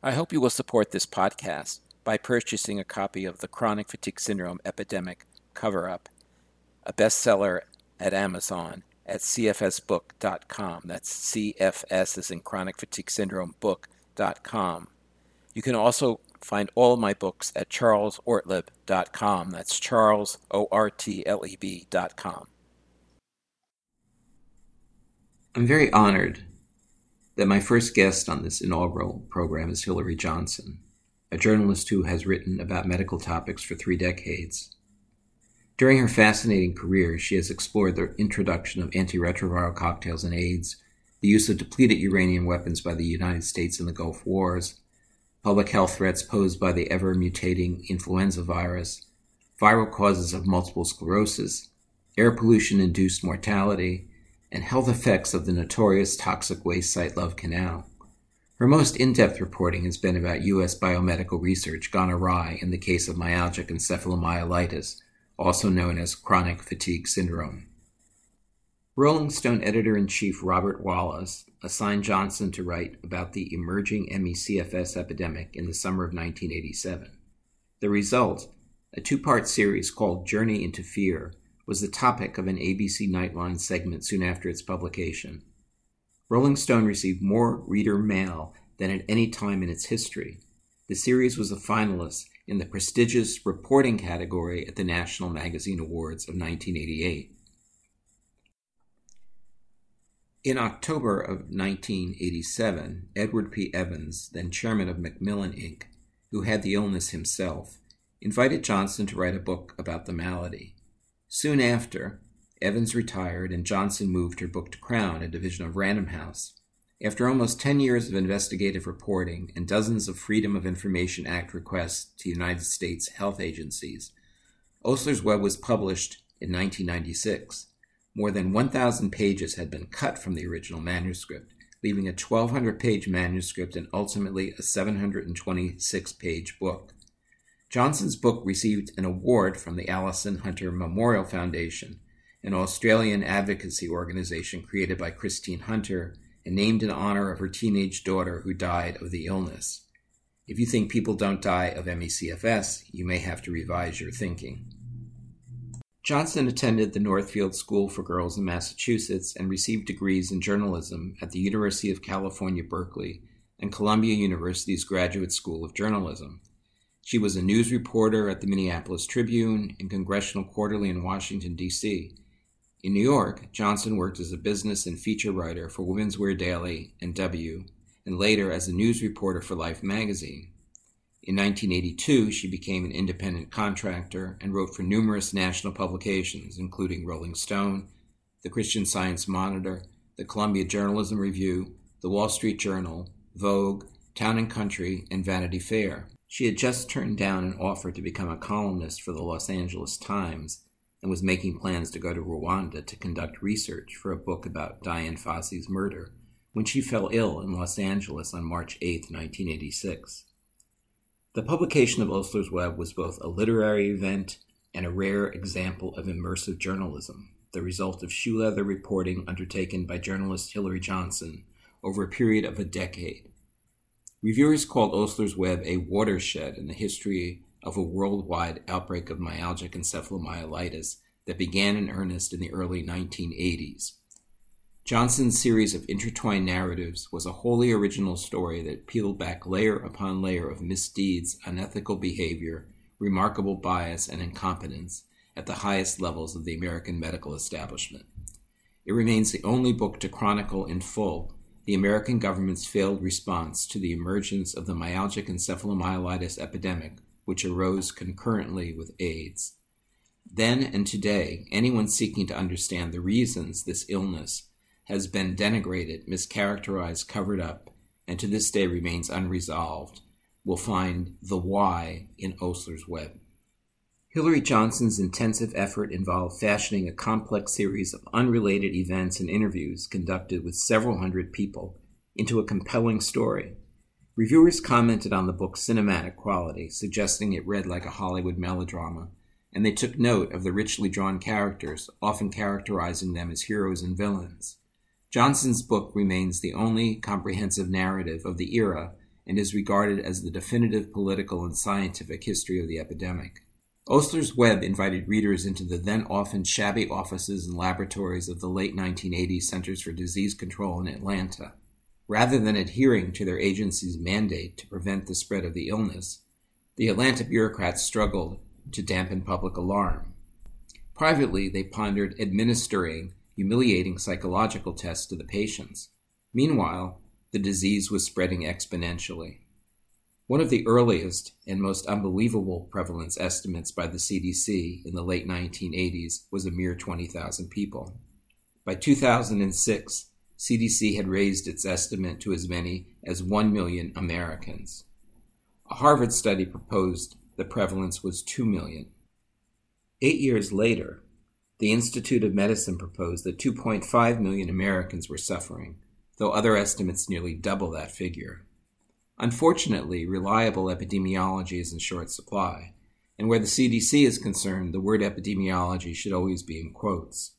I hope you will support this podcast by purchasing a copy of The Chronic Fatigue Syndrome Epidemic Cover Up, a bestseller at Amazon at cfsbook.com. That's CFS as in Chronic Fatigue Syndrome book.com. You can also find all my books at charlesortleb.com. That's Charles, O R T L E B.com. I'm very honored that my first guest on this inaugural program is Hillary Johnson, a journalist who has written about medical topics for three decades. During her fascinating career, she has explored the introduction of antiretroviral cocktails and AIDS, the use of depleted uranium weapons by the United States in the Gulf Wars, public health threats posed by the ever mutating influenza virus, viral causes of multiple sclerosis, air pollution induced mortality, and health effects of the notorious toxic waste site Love Canal. Her most in depth reporting has been about U.S. biomedical research gone awry in the case of myalgic encephalomyelitis also known as chronic fatigue syndrome. Rolling Stone editor in chief Robert Wallace assigned Johnson to write about the emerging ME/CFS epidemic in the summer of 1987. The result, a two part series called Journey into Fear, was the topic of an ABC Nightline segment soon after its publication. Rolling Stone received more reader mail than at any time in its history. The series was a finalist in the prestigious reporting category at the National Magazine Awards of 1988. In October of 1987, Edward P. Evans, then chairman of Macmillan Inc., who had the illness himself, invited Johnson to write a book about the malady. Soon after, Evans retired and Johnson moved her book to Crown, a division of Random House. After almost 10 years of investigative reporting and dozens of Freedom of Information Act requests to United States health agencies, Osler's Web was published in 1996. More than 1,000 pages had been cut from the original manuscript, leaving a 1,200 page manuscript and ultimately a 726 page book. Johnson's book received an award from the Alison Hunter Memorial Foundation, an Australian advocacy organization created by Christine Hunter and named in honor of her teenage daughter who died of the illness. If you think people don't die of ME/CFS, you may have to revise your thinking. Johnson attended the Northfield School for Girls in Massachusetts and received degrees in journalism at the University of California, Berkeley, and Columbia University's Graduate School of Journalism. She was a news reporter at the Minneapolis Tribune and Congressional Quarterly in Washington, D.C., in New York, Johnson worked as a business and feature writer for Women's Wear Daily and W, and later as a news reporter for Life magazine. In 1982, she became an independent contractor and wrote for numerous national publications, including Rolling Stone, the Christian Science Monitor, the Columbia Journalism Review, the Wall Street Journal, Vogue, Town and Country, and Vanity Fair. She had just turned down an offer to become a columnist for the Los Angeles Times and was making plans to go to Rwanda to conduct research for a book about Dian Fossey's murder when she fell ill in Los Angeles on March 8, 1986. The publication of Osler's Web was both a literary event and a rare example of immersive journalism, the result of shoe leather reporting undertaken by journalist Hillary Johnson over a period of a decade. Reviewers called Osler's Web a watershed in the history of a worldwide outbreak of myalgic encephalomyelitis that began in earnest in the early 1980s. Johnson's series of intertwined narratives was a wholly original story that peeled back layer upon layer of misdeeds, unethical behavior, remarkable bias, and incompetence at the highest levels of the American medical establishment. It remains the only book to chronicle in full the American government's failed response to the emergence of the myalgic encephalomyelitis epidemic which arose concurrently with AIDS. Then and today, anyone seeking to understand the reasons this illness has been denigrated, mischaracterized, covered up, and to this day remains unresolved, will find the why in Osler's web. Hillary Johnson's intensive effort involved fashioning a complex series of unrelated events and interviews conducted with several hundred people into a compelling story Reviewers commented on the book's cinematic quality, suggesting it read like a Hollywood melodrama, and they took note of the richly drawn characters, often characterizing them as heroes and villains. Johnson's book remains the only comprehensive narrative of the era and is regarded as the definitive political and scientific history of the epidemic. Osler's Web invited readers into the then often shabby offices and laboratories of the late 1980s Centers for Disease Control in Atlanta. Rather than adhering to their agency's mandate to prevent the spread of the illness, the Atlanta bureaucrats struggled to dampen public alarm. Privately, they pondered administering humiliating psychological tests to the patients. Meanwhile, the disease was spreading exponentially. One of the earliest and most unbelievable prevalence estimates by the CDC in the late 1980s was a mere 20,000 people. By 2006, CDC had raised its estimate to as many as 1 million Americans. A Harvard study proposed the prevalence was 2 million. Eight years later, the Institute of Medicine proposed that 2.5 million Americans were suffering, though other estimates nearly double that figure. Unfortunately, reliable epidemiology is in short supply, and where the CDC is concerned, the word epidemiology should always be in quotes.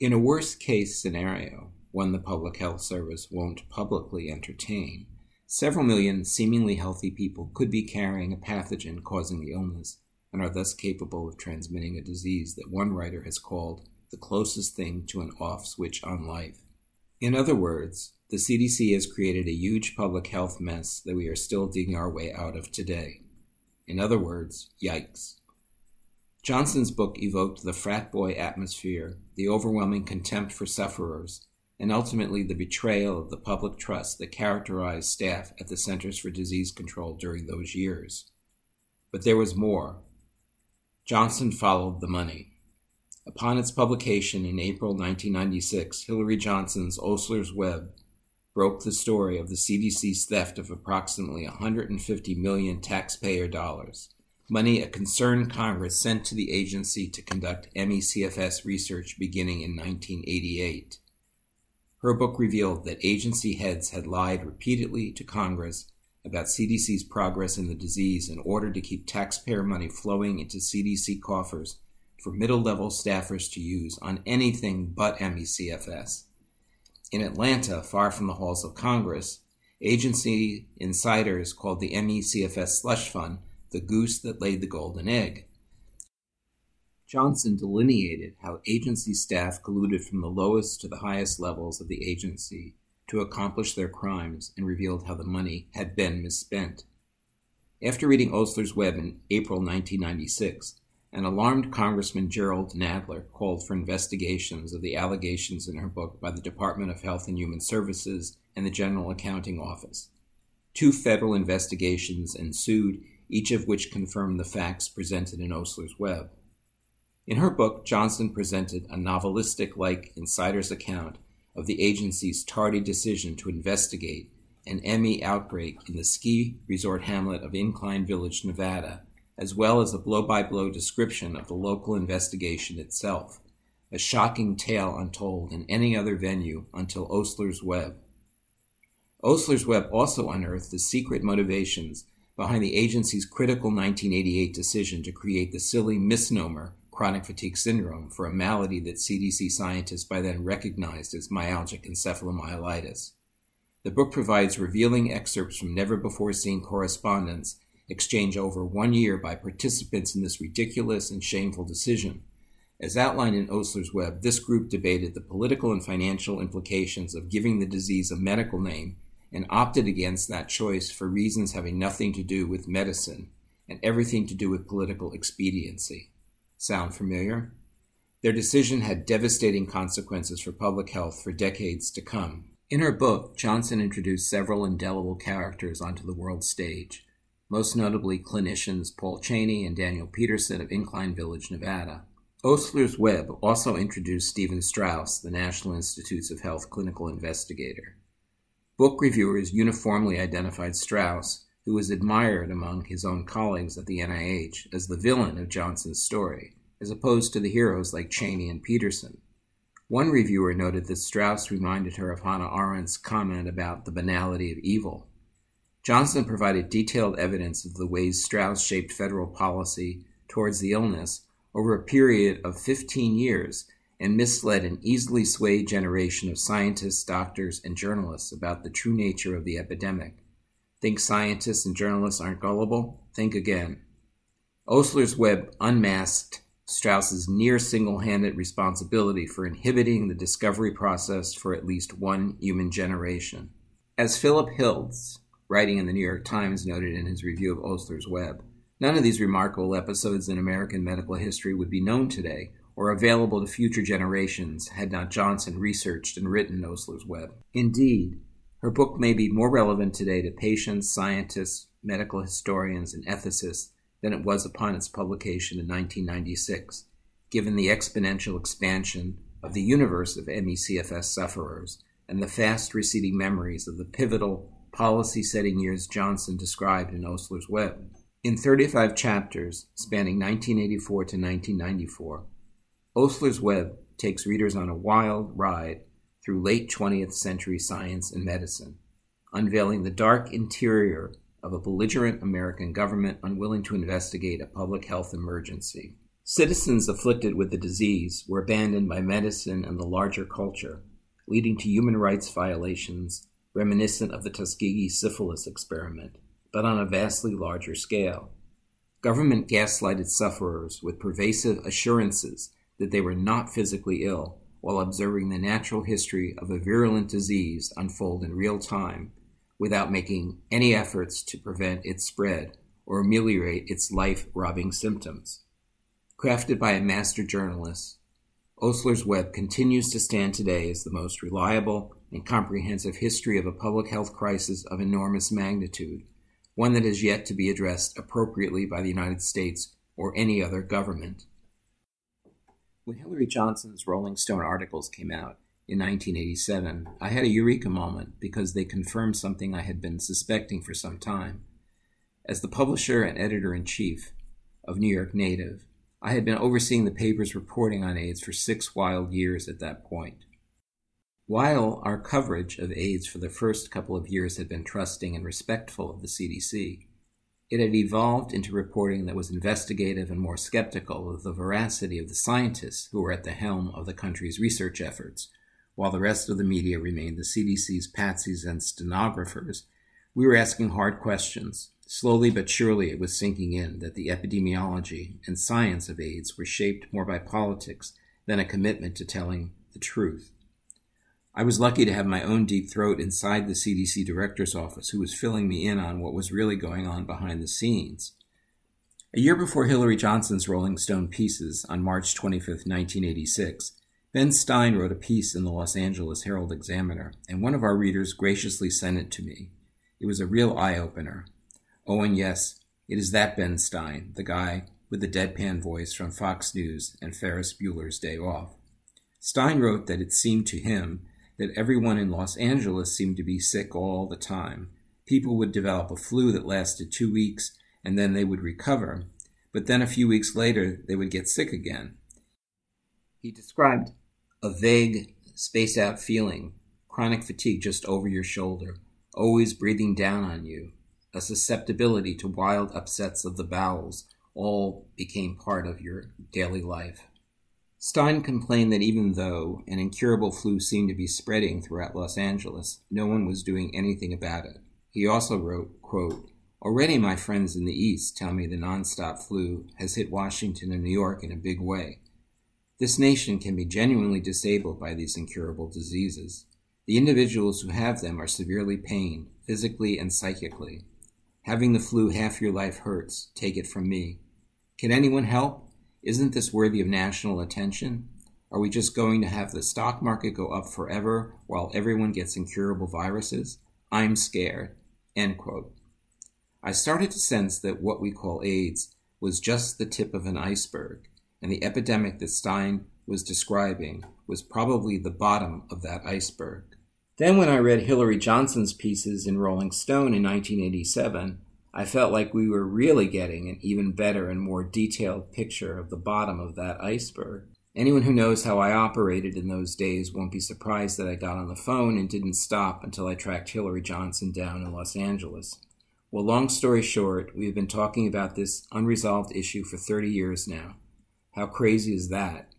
In a worst case scenario, one the Public Health Service won't publicly entertain, several million seemingly healthy people could be carrying a pathogen causing the illness and are thus capable of transmitting a disease that one writer has called the closest thing to an off switch on life. In other words, the CDC has created a huge public health mess that we are still digging our way out of today. In other words, yikes. Johnson's book evoked the frat boy atmosphere, the overwhelming contempt for sufferers, and ultimately the betrayal of the public trust that characterized staff at the Centers for Disease Control during those years. But there was more. Johnson followed the money. Upon its publication in April 1996, Hillary Johnson's Osler's Web broke the story of the CDC's theft of approximately 150 million taxpayer dollars, money a concerned Congress sent to the agency to conduct ME/CFS research beginning in 1988. Her book revealed that agency heads had lied repeatedly to Congress about CDC's progress in the disease in order to keep taxpayer money flowing into CDC coffers for middle level staffers to use on anything but ME/CFS. In Atlanta, far from the halls of Congress, agency insiders called the ME/CFS slush fund the goose that laid the golden egg. Johnson delineated how agency staff colluded from the lowest to the highest levels of the agency to accomplish their crimes and revealed how the money had been misspent. After reading Osler's Web in April 1996, an alarmed Congressman Jerrold Nadler called for investigations of the allegations in her book by the Department of Health and Human Services and the General Accounting Office. Two federal investigations ensued, each of which confirmed the facts presented in Osler's Web. In her book, Johnson presented a novelistic like insider's account of the agency's tardy decision to investigate an ME outbreak in the ski resort hamlet of Incline Village, Nevada, as well as a blow by blow description of the local investigation itself, a shocking tale untold in any other venue until Osler's Web. Osler's Web also unearthed the secret motivations behind the agency's critical 1988 decision to create the silly misnomer chronic fatigue syndrome for a malady that CDC scientists by then recognized as myalgic encephalomyelitis. The book provides revealing excerpts from never before seen correspondence exchanged over one year by participants in this ridiculous and shameful decision. As outlined in Osler's Web, this group debated the political and financial implications of giving the disease a medical name and opted against that choice for reasons having nothing to do with medicine and everything to do with political expediency. Sound familiar? Their decision had devastating consequences for public health for decades to come. In her book, Johnson introduced several indelible characters onto the world stage, most notably clinicians Paul Cheney and Daniel Peterson of Incline Village, Nevada. Osler's Web also introduced Stephen Straus, the National Institutes of Health clinical investigator. Book reviewers uniformly identified Straus who was admired among his own colleagues at the NIH as the villain of Johnson's story, as opposed to the heroes like Cheney and Peterson. One reviewer noted that Straus reminded her of Hannah Arendt's comment about the banality of evil. Johnson provided detailed evidence of the ways Straus shaped federal policy towards the illness over a period of 15 years and misled an easily swayed generation of scientists, doctors, and journalists about the true nature of the epidemic. Think scientists and journalists aren't gullible? Think again. Osler's Web unmasked Straus's near single handed responsibility for inhibiting the discovery process for at least one human generation. As Philip Hilts, writing in the New York Times, noted in his review of Osler's Web, none of these remarkable episodes in American medical history would be known today or available to future generations had not Johnson researched and written Osler's Web. Indeed, her book may be more relevant today to patients, scientists, medical historians, and ethicists than it was upon its publication in 1996, given the exponential expansion of the universe of ME/CFS sufferers and the fast receding memories of the pivotal policy setting years Johnson described in Osler's Web. In 35 chapters spanning 1984 to 1994, Osler's Web takes readers on a wild ride through late 20th century science and medicine, unveiling the dark interior of a belligerent American government unwilling to investigate a public health emergency. Citizens afflicted with the disease were abandoned by medicine and the larger culture, leading to human rights violations reminiscent of the Tuskegee syphilis experiment, but on a vastly larger scale. Government gaslighted sufferers with pervasive assurances that they were not physically ill while observing the natural history of a virulent disease unfold in real time without making any efforts to prevent its spread or ameliorate its life robbing symptoms. Crafted by a master journalist, Osler's Web continues to stand today as the most reliable and comprehensive history of a public health crisis of enormous magnitude, one that has yet to be addressed appropriately by the United States or any other government. When Hillary Johnson's Rolling Stone articles came out, in 1987, I had a eureka moment because they confirmed something I had been suspecting for some time. As the publisher and editor in chief of New York Native, I had been overseeing the paper's reporting on AIDS for six wild years at that point. While our coverage of AIDS for the first couple of years had been trusting and respectful of the CDC, it had evolved into reporting that was investigative and more skeptical of the veracity of the scientists who were at the helm of the country's research efforts while the rest of the media remained the CDC's patsies and stenographers, we were asking hard questions. Slowly but surely, it was sinking in that the epidemiology and science of AIDS were shaped more by politics than a commitment to telling the truth. I was lucky to have my own deep throat inside the CDC director's office, who was filling me in on what was really going on behind the scenes. A year before Hillary Johnson's Rolling Stone pieces on March 25, 1986, Ben Stein wrote a piece in the Los Angeles Herald Examiner, and one of our readers graciously sent it to me. It was a real eye opener. Oh, and yes, it is that Ben Stein, the guy with the deadpan voice from Fox News and Ferris Bueller's Day Off. Stein wrote that it seemed to him that everyone in Los Angeles seemed to be sick all the time. People would develop a flu that lasted two weeks and then they would recover, but then a few weeks later they would get sick again. He described a vague, spaced out feeling, chronic fatigue just over your shoulder, always breathing down on you, a susceptibility to wild upsets of the bowels, all became part of your daily life. Stein complained that even though an incurable flu seemed to be spreading throughout Los Angeles, no one was doing anything about it. He also wrote, quote, Already my friends in the East tell me the nonstop flu has hit Washington and New York in a big way. This nation can be genuinely disabled by these incurable diseases. The individuals who have them are severely pained, physically and psychically. Having the flu half your life hurts, take it from me. Can anyone help? Isn't this worthy of national attention? Are we just going to have the stock market go up forever while everyone gets incurable viruses? I'm scared. End quote. I started to sense that what we call AIDS was just the tip of an iceberg and the epidemic that Stein was describing was probably the bottom of that iceberg. Then, when I read Hillary Johnson's pieces in Rolling Stone in 1987, I felt like we were really getting an even better and more detailed picture of the bottom of that iceberg. Anyone who knows how I operated in those days won't be surprised that I got on the phone and didn't stop until I tracked Hillary Johnson down in Los Angeles. Well, long story short, we've been talking about this unresolved issue for 30 years now. How crazy is that?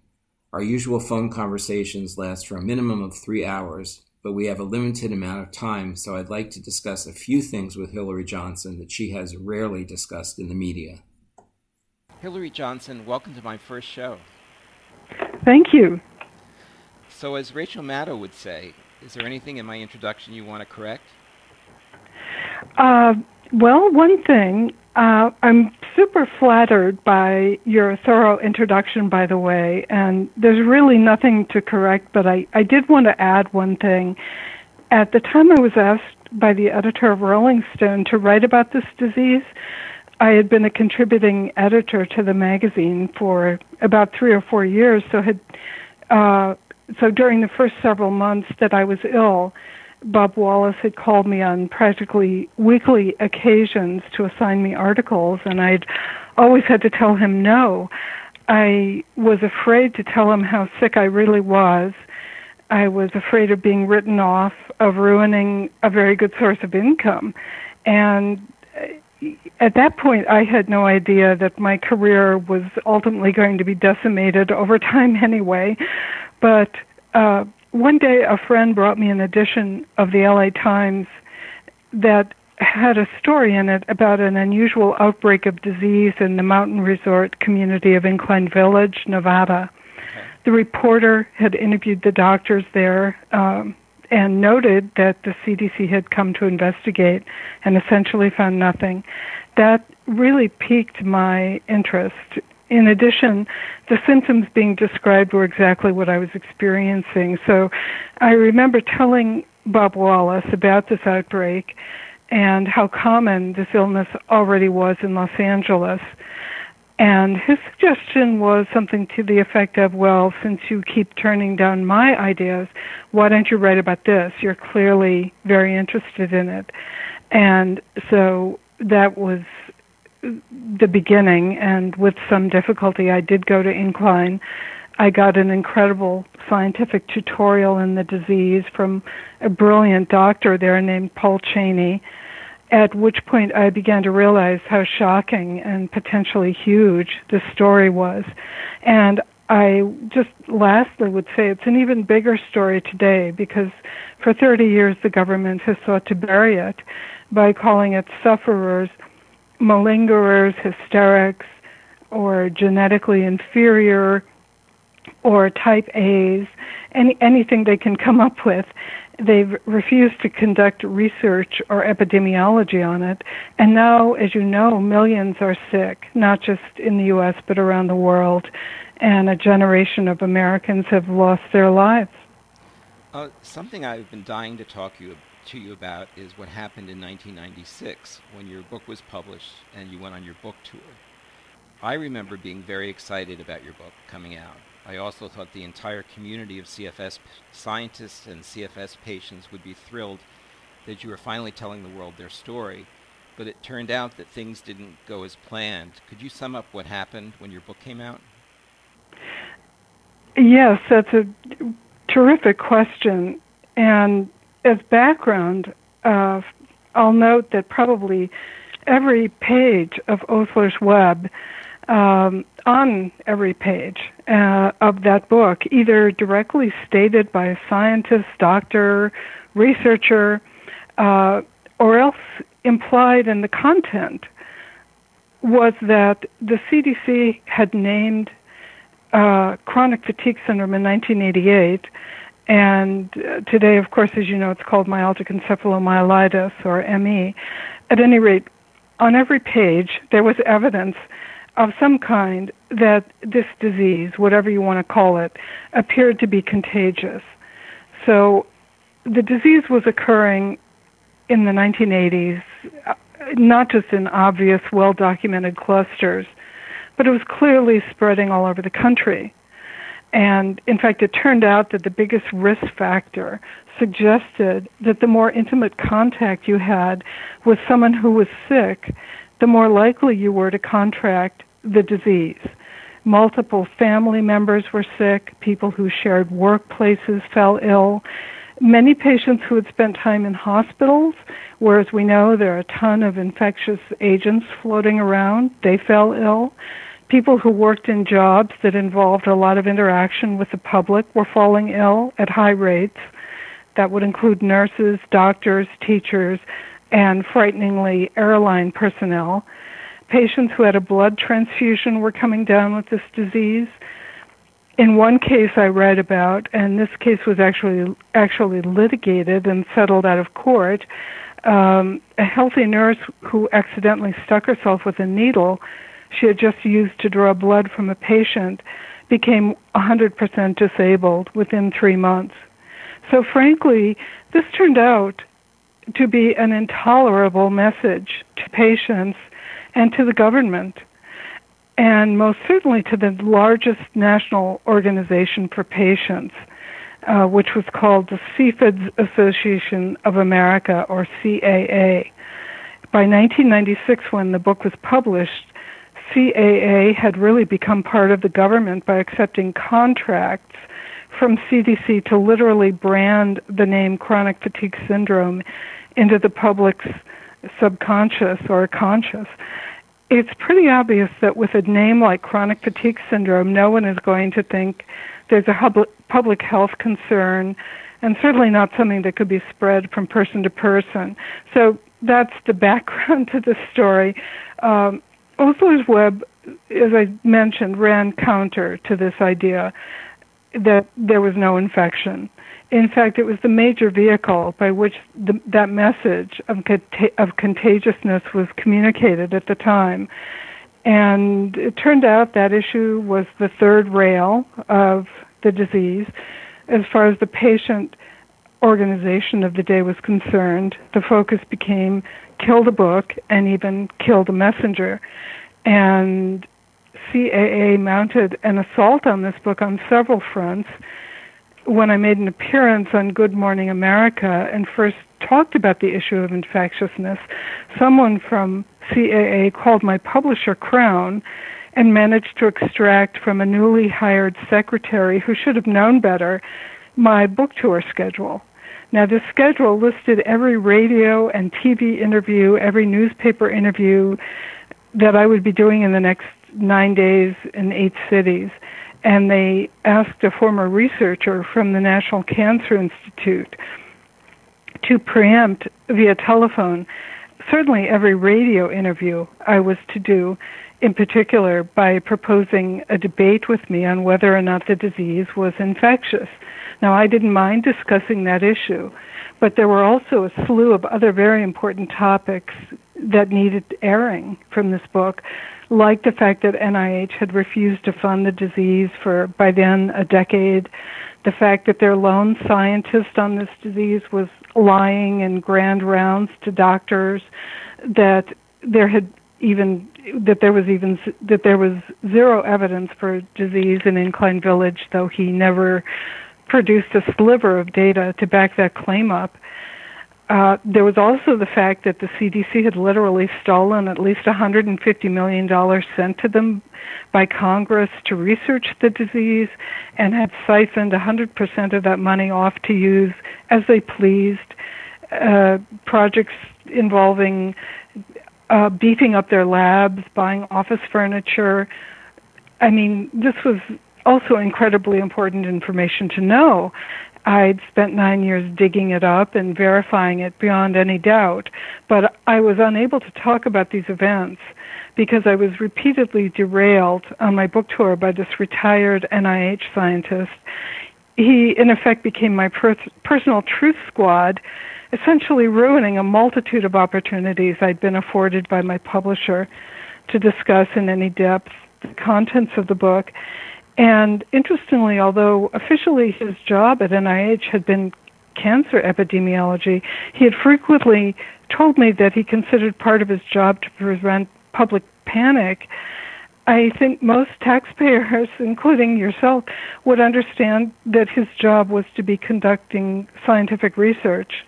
Our usual phone conversations last for a minimum of three hours, but we have a limited amount of time, so I'd like to discuss a few things with Hillary Johnson that she has rarely discussed in the media. Hillary Johnson, welcome to my first show. Thank you. So, as Rachel Maddow would say, is there anything in my introduction you want to correct? Uh, well, one thing, uh, I'm super flattered by your thorough introduction, by the way, and there's really nothing to correct, but I, I did want to add one thing. At the time I was asked by the editor of Rolling Stone to write about this disease, I had been a contributing editor to the magazine for about three or four years, so had uh, so during the first several months that I was ill, Bob Wallace had called me on practically weekly occasions to assign me articles, and I'd always had to tell him no. I was afraid to tell him how sick I really was. I was afraid of being written off, of ruining a very good source of income. And at that point, I had no idea that my career was ultimately going to be decimated over time anyway. But uh, one day a friend brought me an edition of the LA Times that had a story in it about an unusual outbreak of disease in the mountain resort community of Incline Village, Nevada. The reporter had interviewed the doctors there um, and noted that the CDC had come to investigate and essentially found nothing. That really piqued my interest in addition, the symptoms being described were exactly what I was experiencing. So I remember telling Bob Wallace about this outbreak and how common this illness already was in Los Angeles. And his suggestion was something to the effect of, well, since you keep turning down my ideas, why don't you write about this? You're clearly very interested in it. And so that was the beginning, and with some difficulty, I did go to Incline. I got an incredible scientific tutorial in the disease from a brilliant doctor there named Paul Cheney, at which point I began to realize how shocking and potentially huge this story was. And I just lastly would say it's an even bigger story today because for 30 years the government has sought to bury it by calling it sufferers malingerers, hysterics, or genetically inferior, or type A's, any, anything they can come up with. They've refused to conduct research or epidemiology on it. And now, as you know, millions are sick, not just in the U.S., but around the world. And a generation of Americans have lost their lives. Uh, something I've been dying to talk you to you about is what happened in 1996 when your book was published and you went on your book tour. I remember being very excited about your book coming out. I also thought the entire community of CFS scientists and CFS patients would be thrilled that you were finally telling the world their story. But it turned out that things didn't go as planned. Could you sum up what happened when your book came out? Yes, that's a terrific question. And as background, uh, I'll note that probably every page of Osler's Web, um, on every page uh, of that book, either directly stated by a scientist, doctor, researcher, uh, or else implied in the content, was that the CDC had named uh, chronic fatigue syndrome in 1988 and uh, today, of course, as you know, it's called myalgic encephalomyelitis or ME. At any rate, on every page, there was evidence of some kind that this disease, whatever you want to call it, appeared to be contagious. So the disease was occurring in the 1980s, uh, not just in obvious, well documented clusters, but it was clearly spreading all over the country. And in fact, it turned out that the biggest risk factor suggested that the more intimate contact you had with someone who was sick, the more likely you were to contract the disease. Multiple family members were sick, people who shared workplaces fell ill. Many patients who had spent time in hospitals, whereas we know there are a ton of infectious agents floating around, they fell ill people who worked in jobs that involved a lot of interaction with the public were falling ill at high rates. That would include nurses, doctors, teachers, and frighteningly, airline personnel. Patients who had a blood transfusion were coming down with this disease. In one case I read about, and this case was actually actually litigated and settled out of court, um, a healthy nurse who accidentally stuck herself with a needle she had just used to draw blood from a patient became 100% disabled within three months. So, frankly, this turned out to be an intolerable message to patients and to the government, and most certainly to the largest national organization for patients, uh, which was called the CFIDS Association of America, or CAA. By 1996, when the book was published, CAA had really become part of the government by accepting contracts from CDC to literally brand the name chronic fatigue syndrome into the public's subconscious or conscious. It's pretty obvious that with a name like chronic fatigue syndrome, no one is going to think there's a public health concern and certainly not something that could be spread from person to person. So that's the background to the story. Um, Osler's Web, as I mentioned, ran counter to this idea that there was no infection. In fact, it was the major vehicle by which the, that message of, of contagiousness was communicated at the time. And it turned out that issue was the third rail of the disease. As far as the patient organization of the day was concerned, the focus became kill the book and even kill the messenger. And CAA mounted an assault on this book on several fronts. When I made an appearance on Good Morning America and first talked about the issue of infectiousness, someone from CAA called my publisher Crown and managed to extract from a newly hired secretary who should have known better my book tour schedule. Now, this schedule listed every radio and TV interview, every newspaper interview that I would be doing in the next nine days in eight cities. And they asked a former researcher from the National Cancer Institute to preempt via telephone certainly every radio interview I was to do, in particular by proposing a debate with me on whether or not the disease was infectious. Now, I didn't mind discussing that issue, but there were also a slew of other very important topics that needed airing from this book, like the fact that NIH had refused to fund the disease for, by then, a decade, the fact that their lone scientist on this disease was lying in grand rounds to doctors, that there had even that there was even that there was zero evidence for disease in Incline Village, though he never produced a sliver of data to back that claim up. Uh, there was also the fact that the CDC had literally stolen at least $150 million sent to them by Congress to research the disease and had siphoned 100% of that money off to use as they pleased. Uh, projects involving uh, beefing up their labs, buying office furniture. I mean, this was also incredibly important information to know. I'd spent nine years digging it up and verifying it beyond any doubt, but I was unable to talk about these events because I was repeatedly derailed on my book tour by this retired NIH scientist. He, in effect, became my per- personal truth squad, essentially ruining a multitude of opportunities I'd been afforded by my publisher to discuss in any depth the contents of the book and interestingly, although officially his job at NIH had been cancer epidemiology, he had frequently told me that he considered part of his job to prevent public panic. I think most taxpayers, including yourself, would understand that his job was to be conducting scientific research.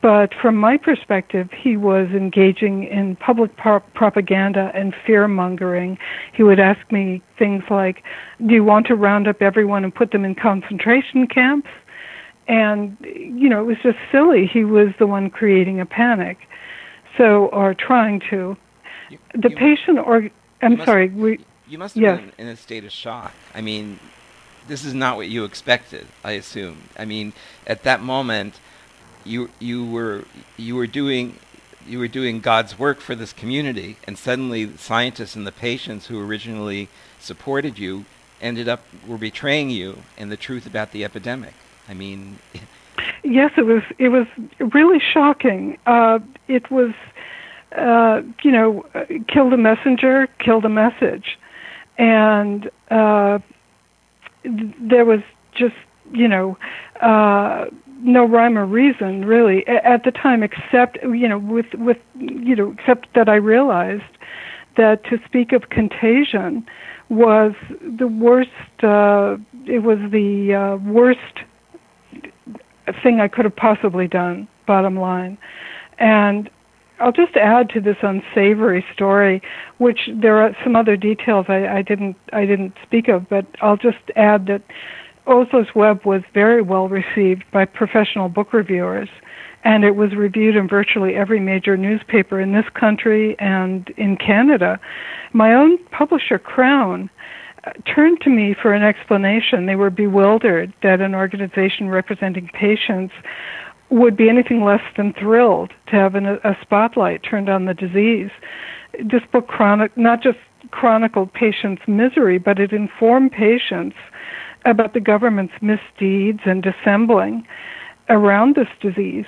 But from my perspective, he was engaging in public pro- propaganda and fear mongering. He would ask me things like, Do you want to round up everyone and put them in concentration camps? And, you know, it was just silly. He was the one creating a panic. So, or trying to. You, the you, patient, or, I'm must, sorry. We, you must have yes. been in a state of shock. I mean, this is not what you expected. I assume. I mean, at that moment, you you were you were doing you were doing God's work for this community, and suddenly scientists and the patients who originally supported you ended up were betraying you and the truth about the epidemic. I mean, yes, it was it was really shocking. Uh, it was, uh, you know, kill the messenger, kill the message, and uh, there was just you know uh, no rhyme or reason really at the time, except you know with with you know except that I realized that to speak of contagion was the worst. Uh, it was the uh, worst thing I could have possibly done. Bottom line, and I'll just add to this unsavory story, which there are some other details I, I didn't I didn't speak of, but I'll just add that Osler's Web was very well received by professional book reviewers, and it was reviewed in virtually every major newspaper in this country and in Canada. My own publisher, Crown, turned to me for an explanation. They were bewildered that an organization representing patients would be anything less than thrilled to have an, a spotlight turned on the disease. This book chronic not just chronicled patients' misery, but it informed patients about the government's misdeeds and dissembling around this disease.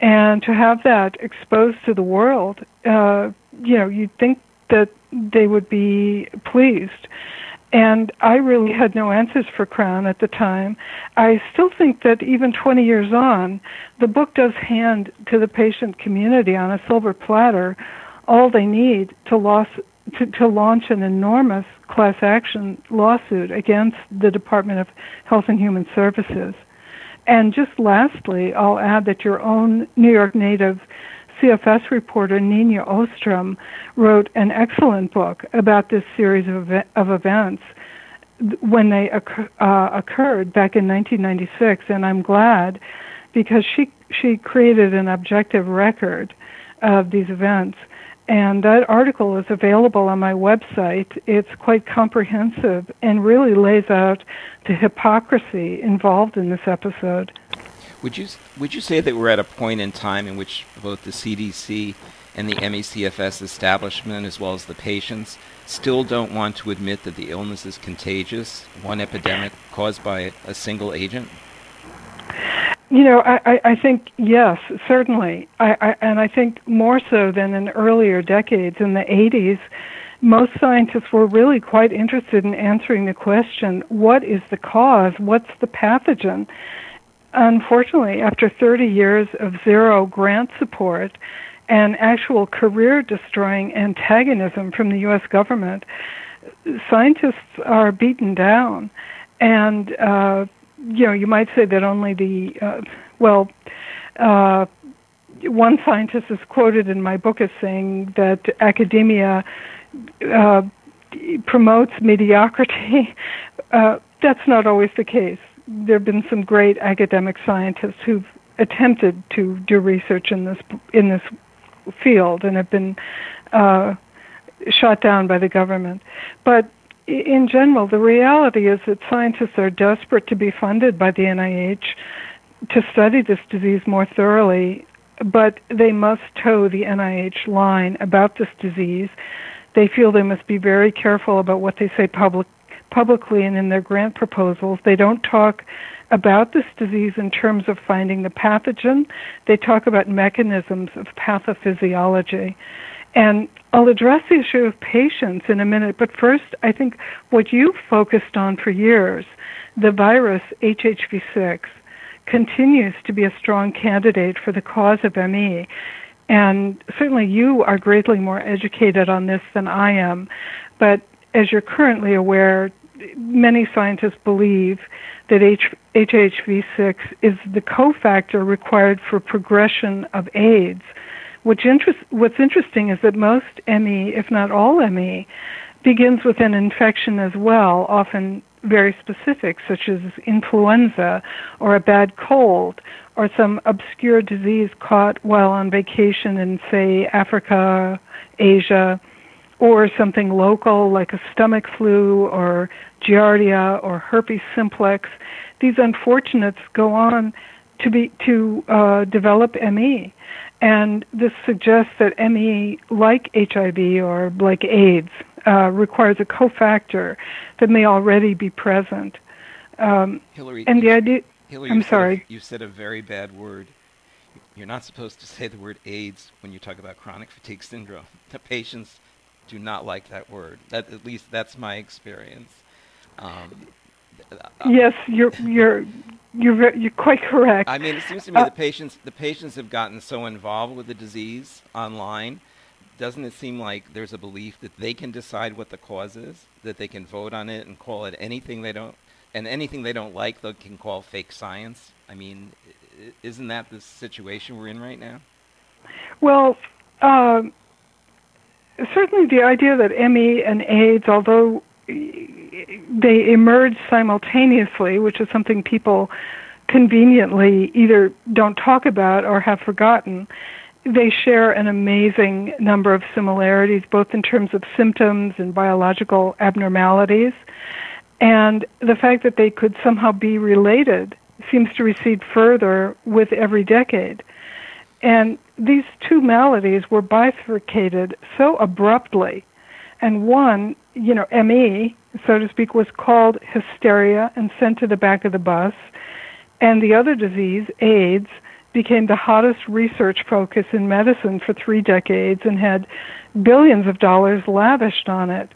And to have that exposed to the world, uh, you know, you'd think that they would be pleased. And I really had no answers for Crown at the time. I still think that even 20 years on, the book does hand to the patient community on a silver platter all they need to, loss, to, to launch an enormous class action lawsuit against the Department of Health and Human Services. And just lastly, I'll add that your own New York native CFS reporter Neenyah Ostrom wrote an excellent book about this series of, of events when they occur, uh, occurred back in 1996, and I'm glad because she she created an objective record of these events. And that article is available on my website. It's quite comprehensive and really lays out the hypocrisy involved in this episode. Would you would you say that we're at a point in time in which both the CDC and the MECFS establishment, as well as the patients, still don't want to admit that the illness is contagious, one epidemic caused by a single agent? You know, I, I I think yes, certainly, I, I, and I think more so than in earlier decades. In the 80s, most scientists were really quite interested in answering the question: What is the cause? What's the pathogen? unfortunately, after 30 years of zero grant support and actual career destroying antagonism from the U.S. government, scientists are beaten down. And, uh, you know, you might say that only the, uh, well, uh, one scientist is quoted in my book as saying that academia uh, promotes mediocrity. Uh, that's not always the case there have been some great academic scientists who've attempted to do research in this in this field and have been uh, shot down by the government. But in general, the reality is that scientists are desperate to be funded by the NIH to study this disease more thoroughly, but they must toe the NIH line about this disease. They feel they must be very careful about what they say public, publicly and in their grant proposals. They don't talk about this disease in terms of finding the pathogen. They talk about mechanisms of pathophysiology. And I'll address the issue of patients in a minute, but first, I think what you've focused on for years, the virus HHV6, continues to be a strong candidate for the cause of ME. And certainly you are greatly more educated on this than I am. But as you're currently aware, many scientists believe that H- HHV6 is the cofactor required for progression of AIDS. Which interest, what's interesting is that most ME, if not all ME, begins with an infection as well, often very specific, such as influenza or a bad cold or some obscure disease caught while on vacation in, say, Africa, Asia, or something local like a stomach flu or giardia or herpes simplex. These unfortunates go on to be to uh, develop ME, and this suggests that ME, like HIV or like AIDS, uh, requires a cofactor that may already be present. Um, Hillary, and the idea. Hillary, I'm you sorry. Said a, you said a very bad word. You're not supposed to say the word AIDS when you talk about chronic fatigue syndrome. The patients do not like that word. That, at least that's my experience. Um, yes, you're you're you're you're quite correct. I mean, it seems to me uh, the patients the patients have gotten so involved with the disease online. Doesn't it seem like there's a belief that they can decide what the cause is, that they can vote on it and call it anything they don't, and anything they don't like they can call fake science? I mean, isn't that the situation we're in right now? Well, uh, certainly the idea that ME and AIDS, although they emerge simultaneously, which is something people conveniently either don't talk about or have forgotten. They share an amazing number of similarities, both in terms of symptoms and biological abnormalities. And the fact that they could somehow be related seems to recede further with every decade. And these two maladies were bifurcated so abruptly. And one, you know, ME, so to speak, was called hysteria and sent to the back of the bus. And the other disease, AIDS, became the hottest research focus in medicine for three decades and had billions of dollars lavished on it.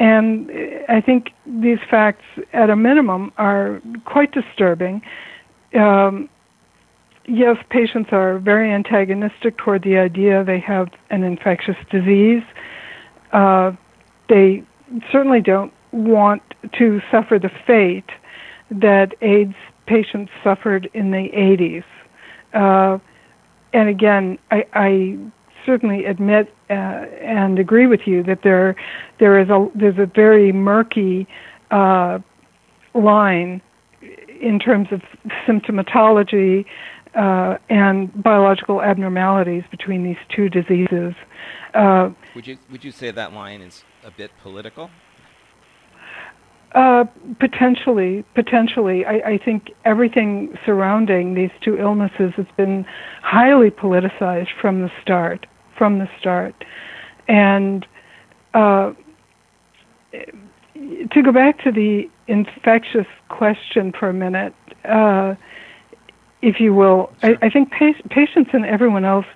And I think these facts, at a minimum, are quite disturbing. Um, yes, patients are very antagonistic toward the idea they have an infectious disease. Uh, they certainly don't want to suffer the fate that AIDS patients suffered in the 80s. Uh, and again, I, I certainly admit uh, and agree with you that there there is a there's a very murky uh, line in terms of symptomatology uh, and biological abnormalities between these two diseases. Uh, would you would you say that line is a bit political? Uh, potentially, potentially. I, I, think everything surrounding these two illnesses has been highly politicized from the start. From the start, and uh, to go back to the infectious question for a minute, uh, if you will, sure. I, I, think pa- patients and everyone else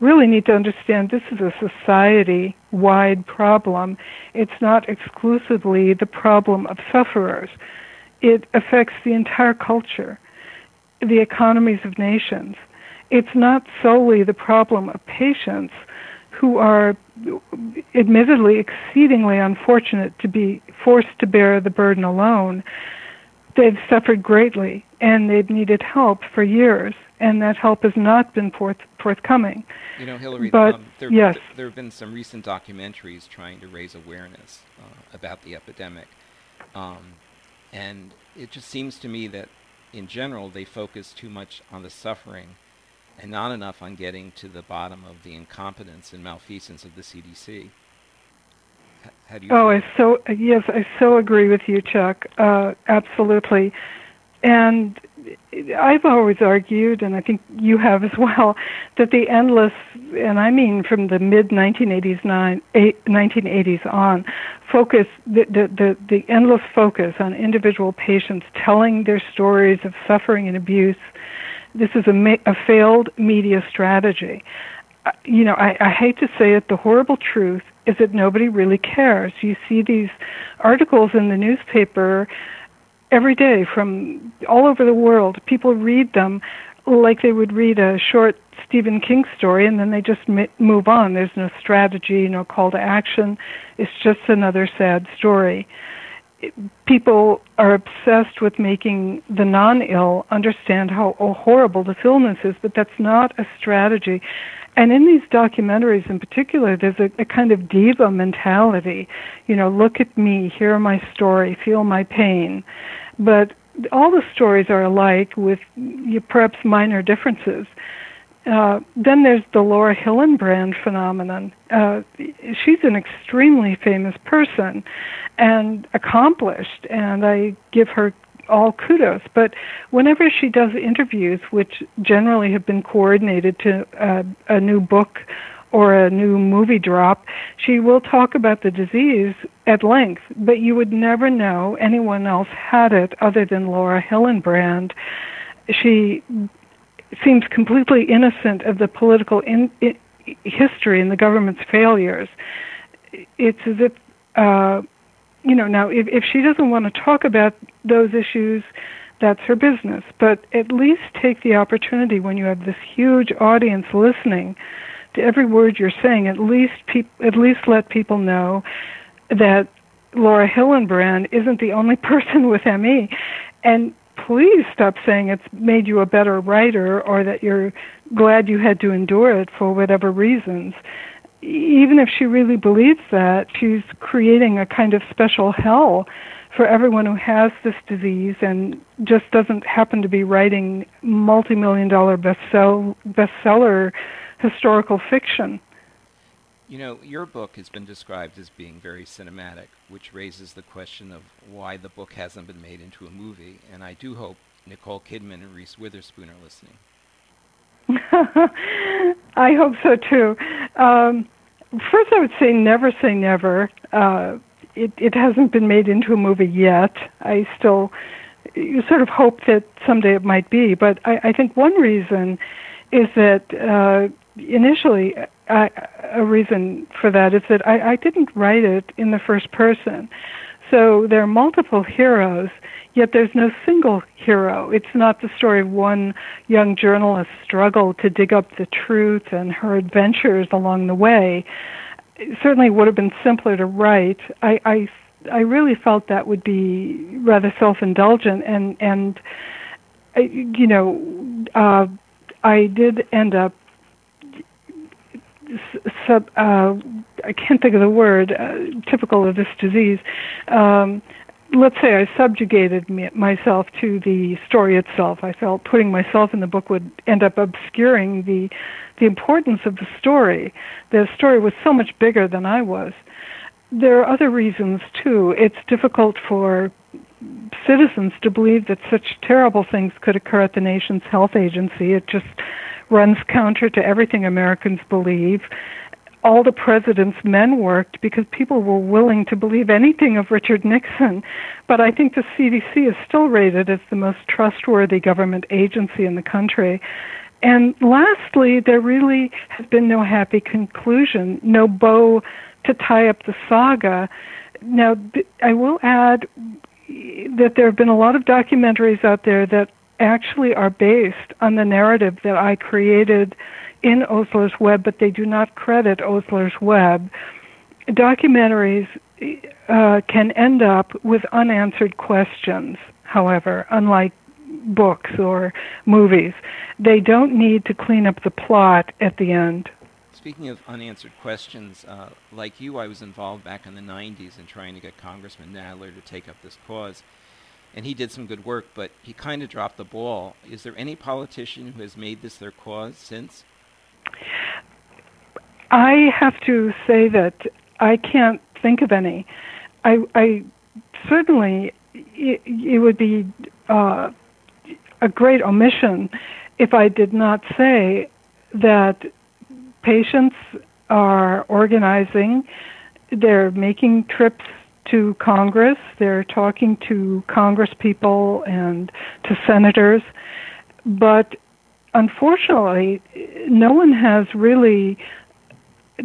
really need to understand this is a society wide problem. It's not exclusively the problem of sufferers, it affects the entire culture, the economies of nations. It's not solely the problem of patients who are admittedly exceedingly unfortunate to be forced to bear the burden alone. They've suffered greatly and they've needed help for years and that help has not been forth, forthcoming. You know, Hillary, but, um, there, yes. Th- there have been some recent documentaries trying to raise awareness uh, about the epidemic. Um, and it just seems to me that, in general, they focus too much on the suffering and not enough on getting to the bottom of the incompetence and malfeasance of the CDC. How do you oh, I so yes, I so agree with you, Chuck. Uh, absolutely, and I've always argued, and I think you have as well, that the endless, and I mean from the mid 1980s, 1980s on, focus, the, the, the, the endless focus on individual patients telling their stories of suffering and abuse, this is a, a failed media strategy. Uh, you know, I, I hate to say it, the horrible truth is that nobody really cares. You see these articles in the newspaper every day from all over the world. People read them like they would read a short Stephen King story and then they just move on. There's no strategy, no call to action. It's just another sad story. People are obsessed with making the non ill understand how horrible this illness is, but that's not a strategy. And in these documentaries in particular, there's a, a kind of diva mentality. You know, look at me, hear my story, feel my pain. But all the stories are alike with perhaps minor differences. Uh, then there's the Laura Hillenbrand phenomenon. Uh, she's an extremely famous person and accomplished, and I give her all kudos. But whenever she does interviews, which generally have been coordinated to uh, a new book or a new movie drop, she will talk about the disease at length, but you would never know anyone else had it other than Laura Hillenbrand. She seems completely innocent of the political in, in, history and the government's failures. It's as if, uh, you know, now if, if she doesn't want to talk about those issues, that's her business. But at least take the opportunity when you have this huge audience listening every word you're saying. At least peop- at least let people know that Laura Hillenbrand isn't the only person with ME, and please stop saying it's made you a better writer or that you're glad you had to endure it for whatever reasons. Even if she really believes that, she's creating a kind of special hell for everyone who has this disease and just doesn't happen to be writing multi-million dollar bestseller, bestseller historical fiction. You know, your book has been described as being very cinematic, which raises the question of why the book hasn't been made into a movie. And I do hope Nicole Kidman and Reese Witherspoon are listening. I hope so too. Um, first, I would say never say never. Uh, it, it hasn't been made into a movie yet. I still you sort of hope that someday it might be. But I, I think one reason is that uh, initially I, a reason for that is that I, I didn't write it in the first person. So there are multiple heroes, yet there's no single hero. It's not the story of one young journalist's struggle to dig up the truth and her adventures along the way. It certainly would have been simpler to write. I, I, I really felt that would be rather self-indulgent, and and you know, uh, I did end up sub, uh, I can't think of the word, uh, typical of this disease. Um, let's say I subjugated me, myself to the story itself. I felt putting myself in the book would end up obscuring the the importance of the story. The story was so much bigger than I was. There are other reasons too. It's difficult for citizens to believe that such terrible things could occur at the nation's health agency. It just runs counter to everything Americans believe. All the president's men worked because people were willing to believe anything of Richard Nixon. But I think the CDC is still rated as the most trustworthy government agency in the country. And lastly, there really has been no happy conclusion, no bow to tie up the saga. Now, I will add that there have been a lot of documentaries out there that actually are based on the narrative that I created in Osler's Web, but they do not credit Osler's Web. Documentaries uh, can end up with unanswered questions, however, unlike books or movies. They don't need to clean up the plot at the end. Speaking of unanswered questions, uh, like you, I was involved back in the 90s in trying to get Congressman Nadler to take up this cause and he did some good work, but he kind of dropped the ball. Is there any politician who has made this their cause since? I have to say that I can't think of any. I, I certainly it, it would be uh, a great omission if I did not say that patients are organizing, they're making trips to Congress. They're talking to Congress people and to senators. But unfortunately, no one has really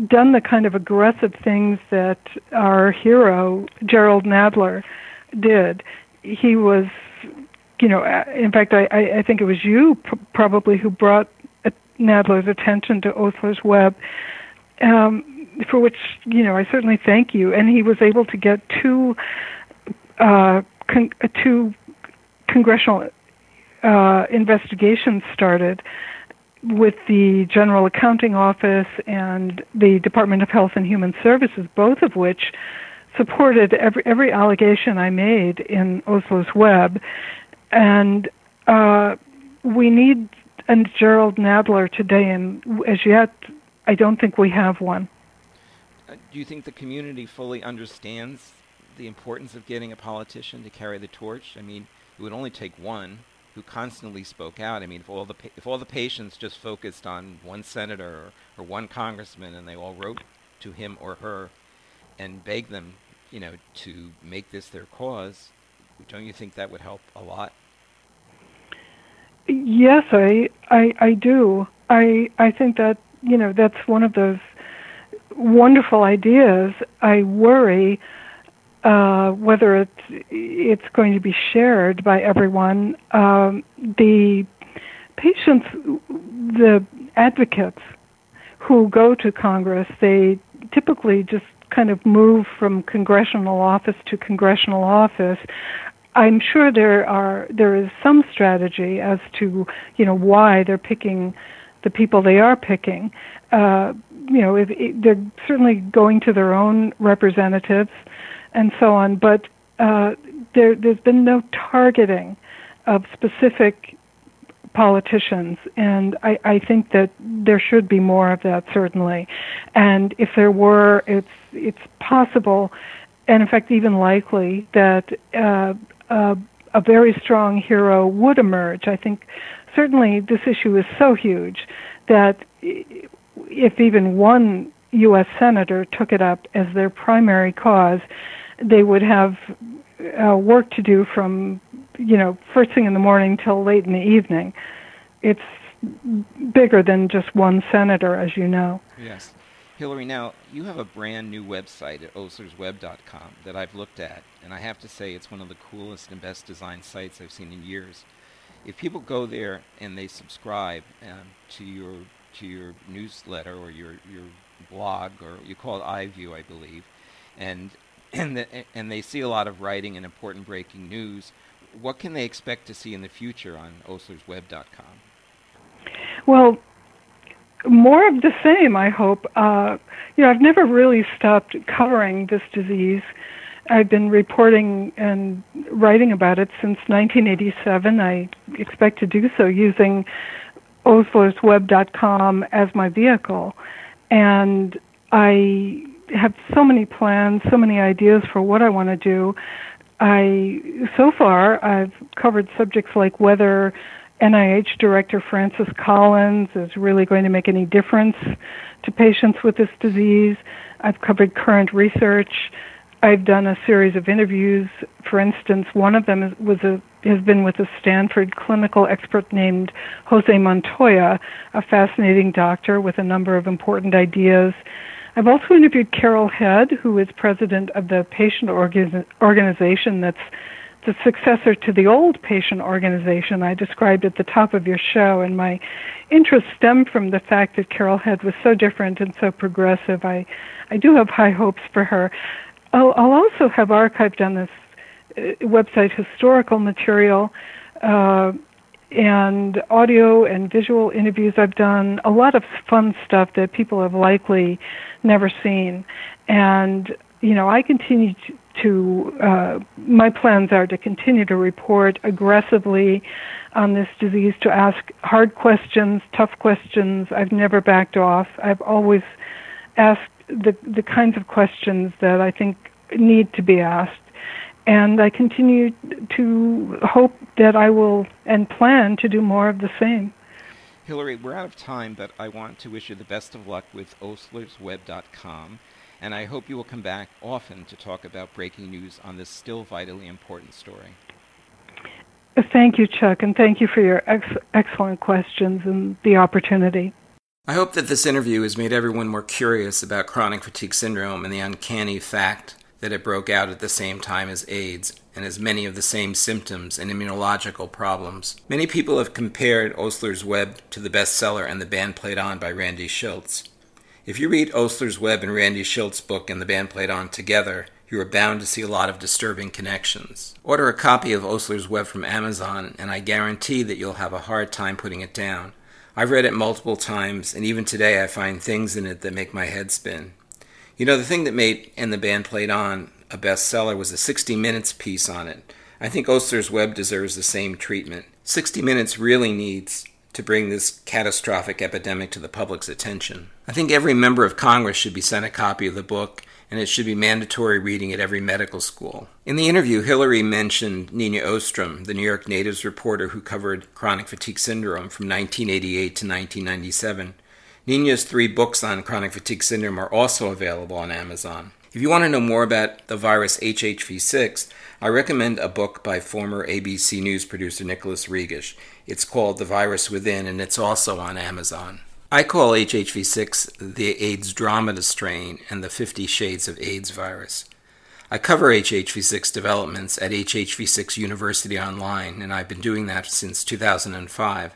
done the kind of aggressive things that our hero, Jerrold Nadler, did. He was, you know, in fact, I, I think it was you probably who brought Nadler's attention to Osler's Web. Um, for which you know I certainly thank you. And he was able to get two uh, con- two congressional uh, investigations started with the General Accounting Office and the Department of Health and Human Services, both of which supported every every allegation I made in Osler's Web, and uh, we need a Jerrold Nadler today, and as yet, I don't think we have one. Uh, do you think the community fully understands the importance of getting a politician to carry the torch? I mean, it would only take one who constantly spoke out. I mean, if all the pa- if all the patients just focused on one senator or, or one congressman and they all wrote to him or her and begged them, you know, to make this their cause, don't you think that would help a lot? Yes, I I, I do. I I think that you know that's one of those wonderful ideas. I worry uh, whether it's it's going to be shared by everyone. Um, the patients, the advocates who go to Congress, they typically just kind of move from congressional office to congressional office. I'm sure there are there is some strategy as to you know why they're picking the people they are picking. Uh, you know, they're certainly going to their own representatives and so on, but uh, there, there's been no targeting of specific politicians, and I, I think that there should be more of that certainly. And if there were, it's it's possible, and in fact even likely that uh, uh, a very strong hero would emerge. I think certainly this issue is so huge that if even one U.S. senator took it up as their primary cause, they would have uh, work to do from you know first thing in the morning till late in the evening. It's bigger than just one senator, as you know. Yes. Hillary, now you have a brand new website at oslersweb.com that I've looked at, and I have to say it's one of the coolest and best designed sites I've seen in years. If people go there and they subscribe um, to your to your newsletter or your your blog or you call it iView, I believe, and and the, and they see a lot of writing and important breaking news. What can they expect to see in the future on oslersweb.com? Well, more of the same, I hope. Uh, you know, I've never really stopped covering this disease. I've been reporting and writing about it since 1987. I expect to do so using oslersweb.com as my vehicle. And I have so many plans, so many ideas for what I want to do. I so far I've covered subjects like whether NIH Director Francis Collins is really going to make any difference to patients with this disease. I've covered current research. I've done a series of interviews. For instance, one of them was a, has been with a Stanford clinical expert named Jose Montoya, a fascinating doctor with a number of important ideas. I've also interviewed Carol Head, who is president of the patient organ- organization that's the successor to the old patient organization I described at the top of your show. And my interest stemmed from the fact that Carol Head was so different and so progressive. I, I do have high hopes for her. I'll, I'll also have archived on this uh, website historical material uh, and audio and visual interviews I've done, a lot of fun stuff that people have likely never seen. And, you know, I continue to, to uh, my plans are to continue to report aggressively on this disease, to ask hard questions, tough questions. I've never backed off. I've always asked the the kinds of questions that I think need to be asked. And I continue to hope that I will and plan to do more of the same. Hillary, we're out of time, but I want to wish you the best of luck with oslersweb.com, and I hope you will come back often to talk about breaking news on this still vitally important story. Thank you, Chuck, and thank you for your ex- excellent questions and the opportunity. I hope that this interview has made everyone more curious about chronic fatigue syndrome and the uncanny fact that it broke out at the same time as AIDS and has many of the same symptoms and immunological problems. Many people have compared Osler's Web to the bestseller And the Band Played On by Randy Shilts. If you read Osler's Web and Randy Shilts' book And the Band Played On together, you are bound to see a lot of disturbing connections. Order a copy of Osler's Web from Amazon, and I guarantee that you'll have a hard time putting it down. I've read it multiple times, and even today I find things in it that make my head spin. You know, the thing that made And the Band Played On a bestseller was a 60 Minutes piece on it. I think Osler's Web deserves the same treatment. 60 Minutes really needs to bring this catastrophic epidemic to the public's attention. I think every member of Congress should be sent a copy of the book, and it should be mandatory reading at every medical school. In the interview, Hillary mentioned Neenyah Ostrom, the New York Natives reporter who covered chronic fatigue syndrome from 1988 to 1997. Neenyah's three books on chronic fatigue syndrome are also available on Amazon. If you want to know more about the virus HHV6, I recommend a book by former ABC News producer Nicholas Regush. It's called The Virus Within, and it's also on Amazon. I call HHV6 the AIDS-Dromeda strain and the 50 Shades of AIDS virus. I cover HHV6 developments at HHV6 University Online, and I've been doing that since 2005.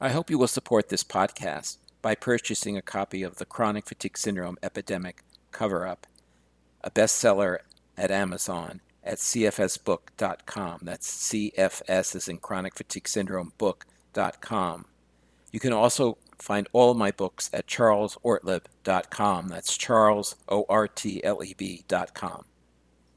I hope you will support this podcast by purchasing a copy of The Chronic Fatigue Syndrome Epidemic Cover Up, a bestseller at Amazon at cfsbook.com. That's CFS as in Chronic Fatigue Syndrome book.com. You can also find all my books at charlesortleb.com. That's charles, O R T L E B.com.